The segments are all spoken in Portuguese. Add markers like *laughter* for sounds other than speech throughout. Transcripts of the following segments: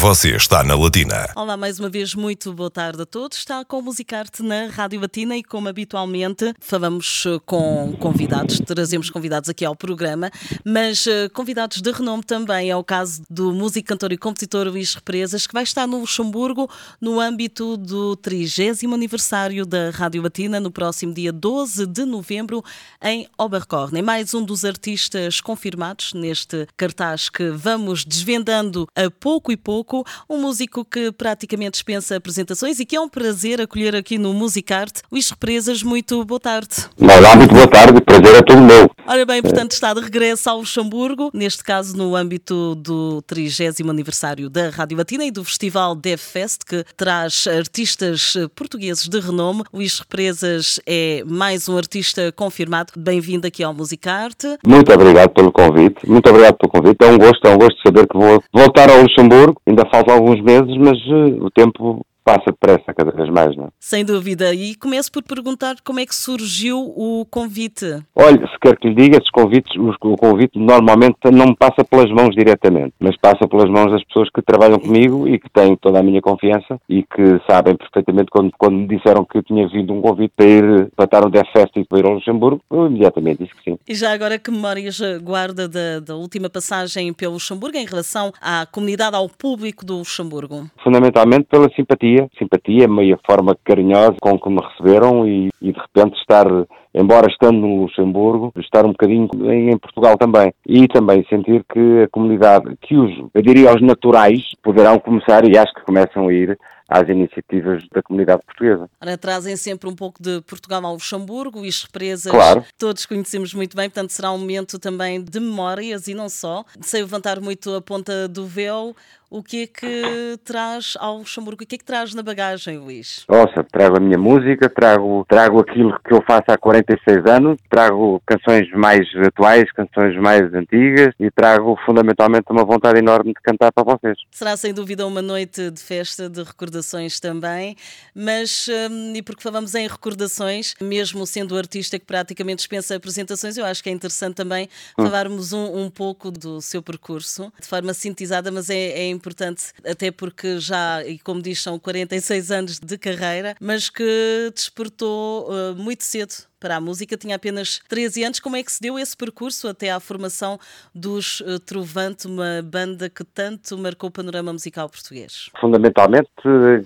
Você está na Latina. Olá, mais uma vez, muito boa tarde a todos. Está com o Musicarte na Rádio Latina e, como habitualmente, falamos eh, com convidados, trazemos convidados aqui ao programa, mas uh, convidados de renome também. É o caso do músico, cantor e compositor Luís Represas, que vai estar no Luxemburgo no âmbito do 30 aniversário da Rádio Latina, no próximo dia 12 de novembro, em Oberkorn. É mais um dos artistas confirmados neste cartaz que vamos desvendando a pouco e pouco. Um músico que praticamente dispensa apresentações e que é um prazer acolher aqui no Musicarte. Luís Represas, muito boa tarde. Olá, muito boa tarde, prazer é todo meu. Ora bem, portanto, está de regresso ao Luxemburgo, neste caso no âmbito do 30 aniversário da Rádio Latina e do Festival DevFest, que traz artistas portugueses de renome. Luís Represas é mais um artista confirmado. Bem-vindo aqui ao Musicarte. Muito obrigado pelo convite, muito obrigado pelo convite. É um gosto, é um gosto saber que vou voltar ao Luxemburgo. Ainda faltam alguns meses, mas uh, o tempo passa depressa cada vez mais, não é? Sem dúvida. E começo por perguntar como é que surgiu o convite. Olha, se quer que lhe diga, esses convites, o convite normalmente não me passa pelas mãos diretamente, mas passa pelas mãos das pessoas que trabalham comigo e que têm toda a minha confiança e que sabem perfeitamente quando, quando me disseram que eu tinha vindo um convite para ir para estar no Death Fest e para ir ao Luxemburgo, eu imediatamente disse que sim. E já agora que memórias guarda da, da última passagem pelo Luxemburgo em relação à comunidade, ao público do Luxemburgo? Fundamentalmente pela simpatia simpatia, simpatia, meia forma carinhosa com que me receberam e, e, de repente estar, embora estando no Luxemburgo, estar um bocadinho em, em, Portugal também. E também sentir que a comunidade, que os, eu diria, os naturais, poderão começar, e acho que começam a ir, às iniciativas da comunidade portuguesa. Ora, trazem sempre um pouco de Portugal ao Luxemburgo e as represas claro. todos conhecemos muito bem, portanto será um momento também de memórias e não só. Sem levantar muito a ponta do véu, o que é que traz ao Luxemburgo? O que é que traz na bagagem, Luís? Nossa, trago a minha música, trago, trago aquilo que eu faço há 46 anos, trago canções mais atuais, canções mais antigas e trago fundamentalmente uma vontade enorme de cantar para vocês. Será sem dúvida uma noite de festa, de recordações também, mas hum, e porque falamos em recordações, mesmo sendo o artista que praticamente dispensa apresentações, eu acho que é interessante também hum. falarmos um, um pouco do seu percurso, de forma sintetizada, mas é, é importante, até porque já, e como diz, são 46 anos de carreira, mas que despertou uh, muito cedo para a música, tinha apenas 13 anos. Como é que se deu esse percurso até à formação dos uh, Trovante, uma banda que tanto marcou o panorama musical português? Fundamentalmente,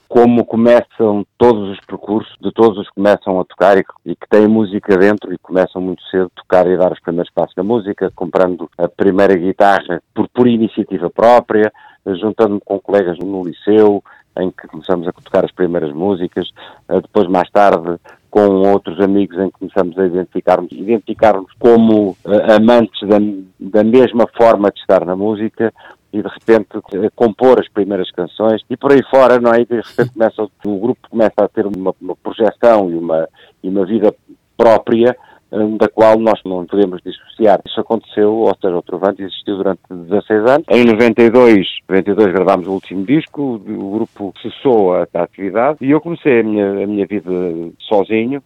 como começam todos os percursos, de todos os que começam a tocar e, e que têm música dentro e começam muito cedo a tocar e a dar os primeiros passos na música, comprando a primeira guitarra por, por iniciativa própria, juntando-me com colegas no liceu, em que começamos a tocar as primeiras músicas, eh, depois mais tarde com outros amigos em que começamos a identificar-nos identificar como eh, amantes da, da mesma forma de estar na música e de repente compor as primeiras canções e por aí fora, não é? E de repente começa, o grupo começa a ter uma, uma projeção e uma, e uma vida própria da qual nós não podemos dissociar. Isso aconteceu, ou seja, o Trovante existiu durante 16 anos. Em 92, 92 gravámos o último disco, o grupo cessou a, a atividade e eu comecei a minha, a minha vida sozinho,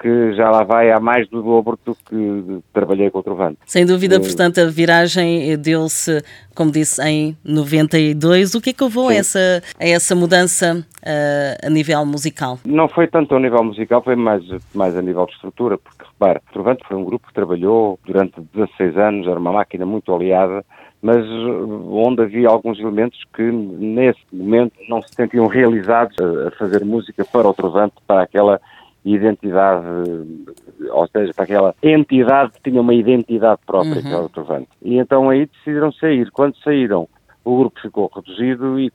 que já lá vai há mais do dobro do que trabalhei com o Trovante. Sem dúvida, portanto, a viragem deu-se, como disse, em 92. O que é que levou a essa, a essa mudança uh, a nível musical? Não foi tanto a nível musical, foi mais, mais a nível de estrutura, porque o Trovante foi um grupo que trabalhou durante 16 anos, era uma máquina muito aliada, mas onde havia alguns elementos que nesse momento não se sentiam realizados a fazer música para o Trovante, para aquela identidade, ou seja, para aquela entidade que tinha uma identidade própria, uhum. que era o Trovante. E então aí decidiram sair. Quando saíram, o grupo ficou reduzido e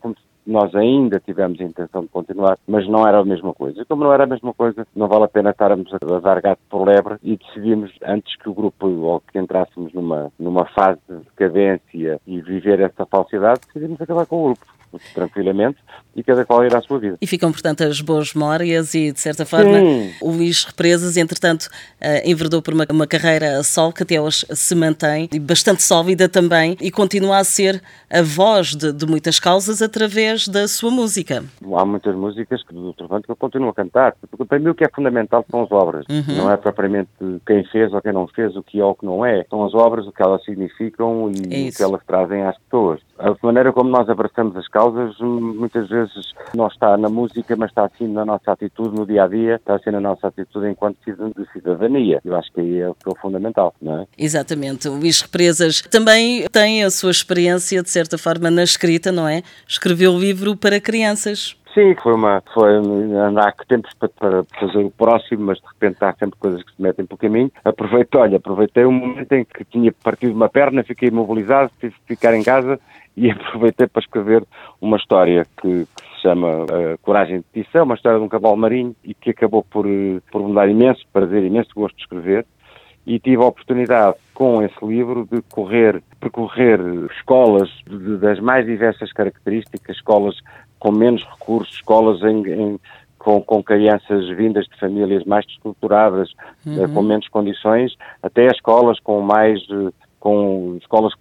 nós ainda tivemos a intenção de continuar, mas não era a mesma coisa. E como não era a mesma coisa, não vale a pena estarmos a dar gato por lebre e decidimos, antes que o grupo, ou que entrássemos numa, numa fase de decadência e viver essa falsidade, decidimos acabar com o grupo tranquilamente e cada qual irá à sua vida. E ficam, portanto, as boas memórias e, de certa forma, Sim. o Luís Represas, entretanto, uh, enverdou por uma, uma carreira sol que até hoje se mantém, e bastante sólida também, e continua a ser a voz de, de muitas causas através da sua música. Há muitas músicas que, do Trovante que eu continuo a cantar, porque para mim o que é fundamental são as obras, uhum. não é propriamente quem fez ou quem não fez, o que é ou o que não é, são as obras, o que elas significam e é o que elas trazem às pessoas. A maneira como nós abraçamos as causas causas muitas vezes não está na música, mas está assim na nossa atitude no dia a dia, está assim na nossa atitude enquanto cidadania. Eu acho que aí é o que é fundamental, não é? Exatamente. O Luís Represas também tem a sua experiência, de certa forma, na escrita, não é? Escreveu o livro para crianças. Sim, foi uma. Foi andar com tempos para, para, fazer o próximo, mas de repente há sempre coisas que se metem pelo caminho. Aproveitei, olha, aproveitei um momento em que tinha partido uma perna, fiquei imobilizado, tive que ficar em casa e *laughs* aproveitei para escrever uma história que, que se chama uh, Coragem de Tição, uma história de um cavalo marinho e que acabou por, uh, por me dar imenso prazer, imenso gosto de escrever e tive a oportunidade com esse livro de correr, percorrer escolas de, das mais diversas características, escolas com menos recursos, escolas em, em com, com, crianças vindas de famílias mais desestruturadas, uhum. com menos condições, até escolas com mais com escolas,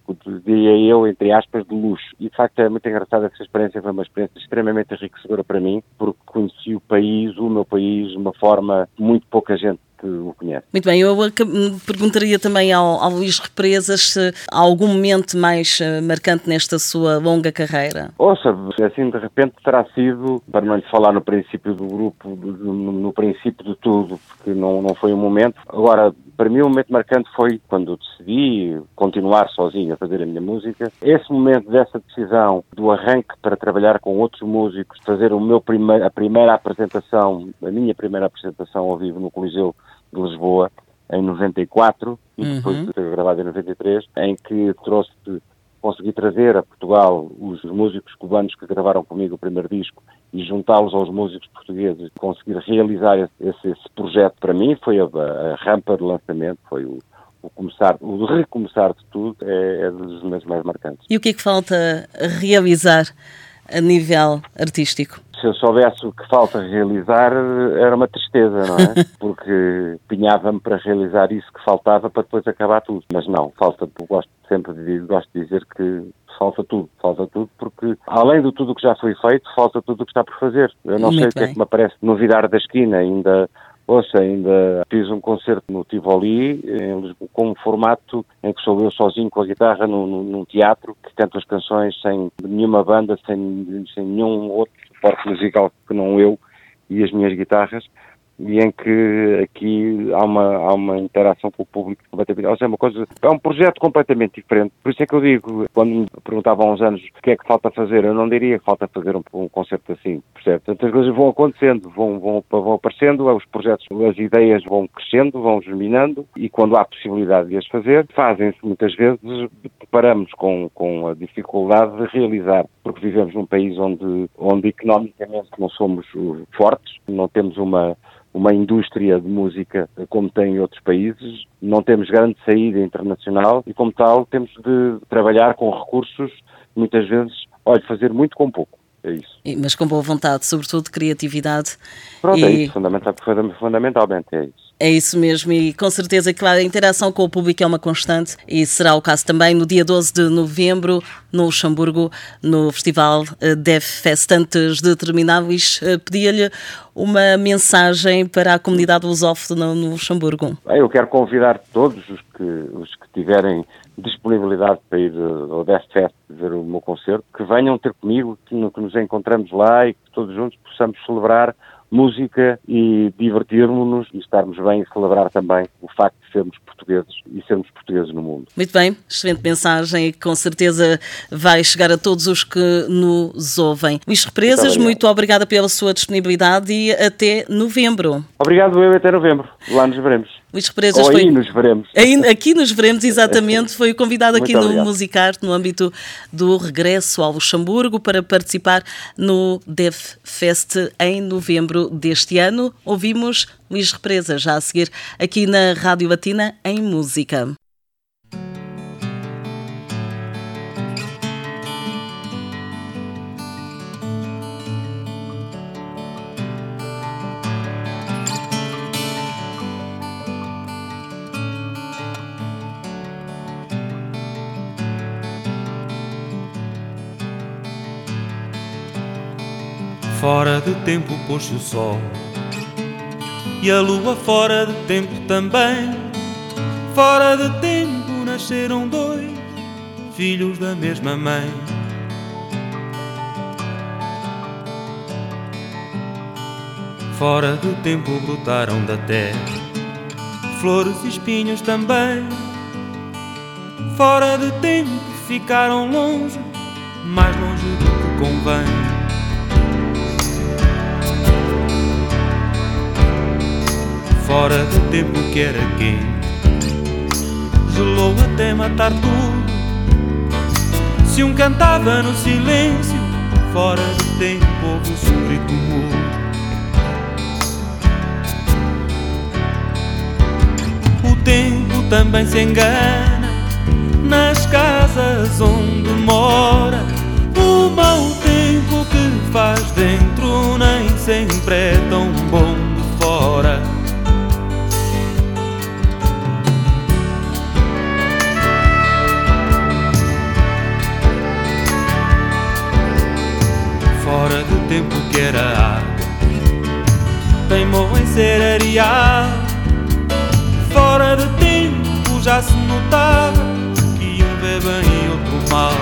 diria eu, entre aspas, de luxo. E de facto é muito engraçado essa experiência, foi uma experiência extremamente enriquecedora para mim, porque conheci o país, o meu país, de uma forma muito pouca gente o conhece. Muito bem, eu perguntaria também ao, ao Luís Represas se há algum momento mais uh, marcante nesta sua longa carreira. Ouça, assim de repente terá sido, para não lhe falar no princípio do grupo, no, no princípio de tudo, porque não, não foi um momento. Agora, para mim o momento marcante foi quando decidi continuar sozinho a fazer a minha música. Esse momento dessa decisão do arranque para trabalhar com outros músicos, fazer o meu primeiro, a primeira apresentação, a minha primeira apresentação ao vivo no Coliseu de Lisboa, em 94, e depois uhum. foi gravado em 93, em que trouxe consegui trazer a Portugal os músicos cubanos que gravaram comigo o primeiro disco e juntá-los aos músicos portugueses, conseguir realizar esse, esse projeto para mim foi a, a, rampa de lançamento, foi o, o começar, o recomeçar de tudo é, é dos momentos mais marcantes. E o que é que falta realizar a nível artístico? Se eu soubesse o que falta realizar, era uma tristeza, não é? *laughs* Porque pinhava-me para realizar isso que faltava para depois acabar tudo. Mas não, falta, gosto sempre de, gosto de dizer que falta tudo, falta tudo, porque além de tudo o que já foi feito, falta tudo o que está por fazer. Eu não Muito sei o que é que me aparece no virar da esquina, ainda Ouça, ainda fiz um concerto no Tivoli, em Lisboa, com um formato em que sou eu sozinho com a guitarra num, num teatro, que canto as canções sem nenhuma banda, sem, sem nenhum outro suporte musical que não eu e as minhas guitarras e em que aqui há uma, há uma interação com o público completamente. Ou seja, é uma coisa, é um projeto completamente diferente. Por isso é que eu digo, quando me perguntavam há uns anos o que é que falta fazer, eu não diria que falta fazer um, um concerto assim, percebe? Portanto, as coisas vão acontecendo, vão, vão, vão aparecendo, os projetos, as ideias vão crescendo, vão germinando e quando há possibilidade de as fazer, fazem-se muitas vezes, deparamos com, com a dificuldade de realizar, porque vivemos num país onde, onde economicamente não somos fortes, não temos uma uma indústria de música como tem em outros países, não temos grande saída internacional e, como tal, temos de trabalhar com recursos, muitas vezes, olha, fazer muito com pouco. É isso. Mas com boa vontade, sobretudo criatividade. Pronto, é e... é isso, fundamental, fundamentalmente é isso. É isso mesmo, e com certeza que a interação com o público é uma constante e será o caso também no dia 12 de novembro, no Luxemburgo, no Festival eh, Def Fest. Antes de terminar, Luís, eh, pedia-lhe uma mensagem para a comunidade lusófona no Luxemburgo. Eu quero convidar todos os que, os que tiverem disponibilidade para ir eh, ao Def Fest ver o meu concerto, que venham ter comigo, que nos encontramos lá e que todos juntos possamos celebrar música e divertirmos-nos e estarmos bem e celebrar também o facto de sermos portugueses e sermos portugueses no mundo. Muito bem, excelente mensagem e com certeza vai chegar a todos os que nos ouvem. Luís Represas, muito, muito obrigada pela sua disponibilidade e até novembro. Obrigado eu até novembro. Lá nos veremos. Luís Represas Ou foi... aí nos veremos. Aí, aqui nos veremos, exatamente. *laughs* Foi convidado aqui Muito no obrigado. Musicarte, no âmbito do regresso ao Luxemburgo, para participar no Def Fest em novembro deste ano. Ouvimos Luís Represas, já a seguir aqui na Rádio Latina, em música. fora de tempo pôs-se o sol. E a lua fora de tempo também. Fora de tempo nasceram dois Filhos da mesma mãe. Fora de tempo brotaram da terra Flores e espinhos também. Fora de tempo ficaram longe Mais longe do que convém. Fora de tempo que era quente, gelou até matar tudo. Se um cantava no silêncio, fora de tempo houve um grito mudo. O tempo também se engana nas casas onde mora. O mau tempo que faz dentro nem sempre é tão tempo que era água, teimou em ser areado fora de tempo já se notava que um vê bem e outro mal.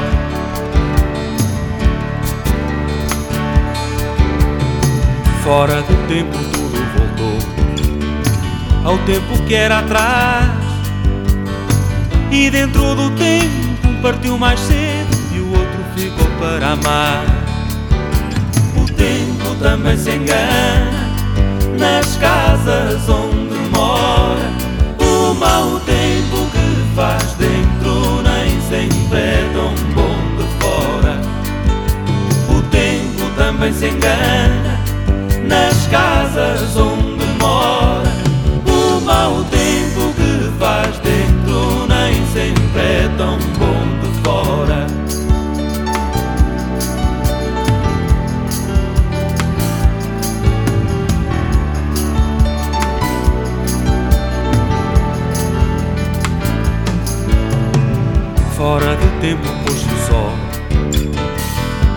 Fora de tempo tudo voltou ao tempo que era atrás. E dentro do tempo partiu mais cedo e o outro ficou para amar. Também se engana nas casas onde mora o mau tempo que faz dentro nem sempre é tão bom de fora. O tempo também se engana nas casas onde mora. O mau tempo Fora de tempo pôs o sol.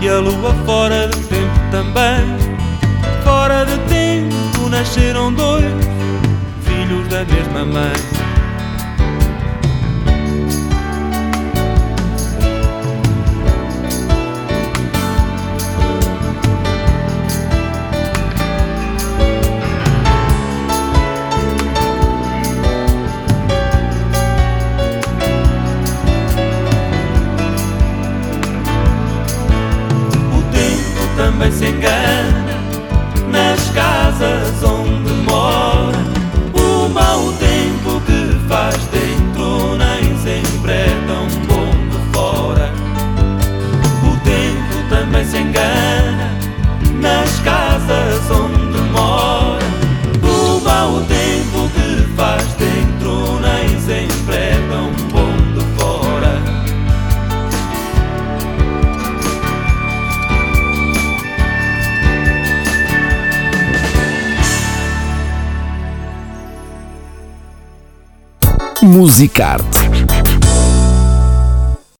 E a lua fora de tempo também. Fora de tempo nasceram dois Filhos da mesma mãe Musicarte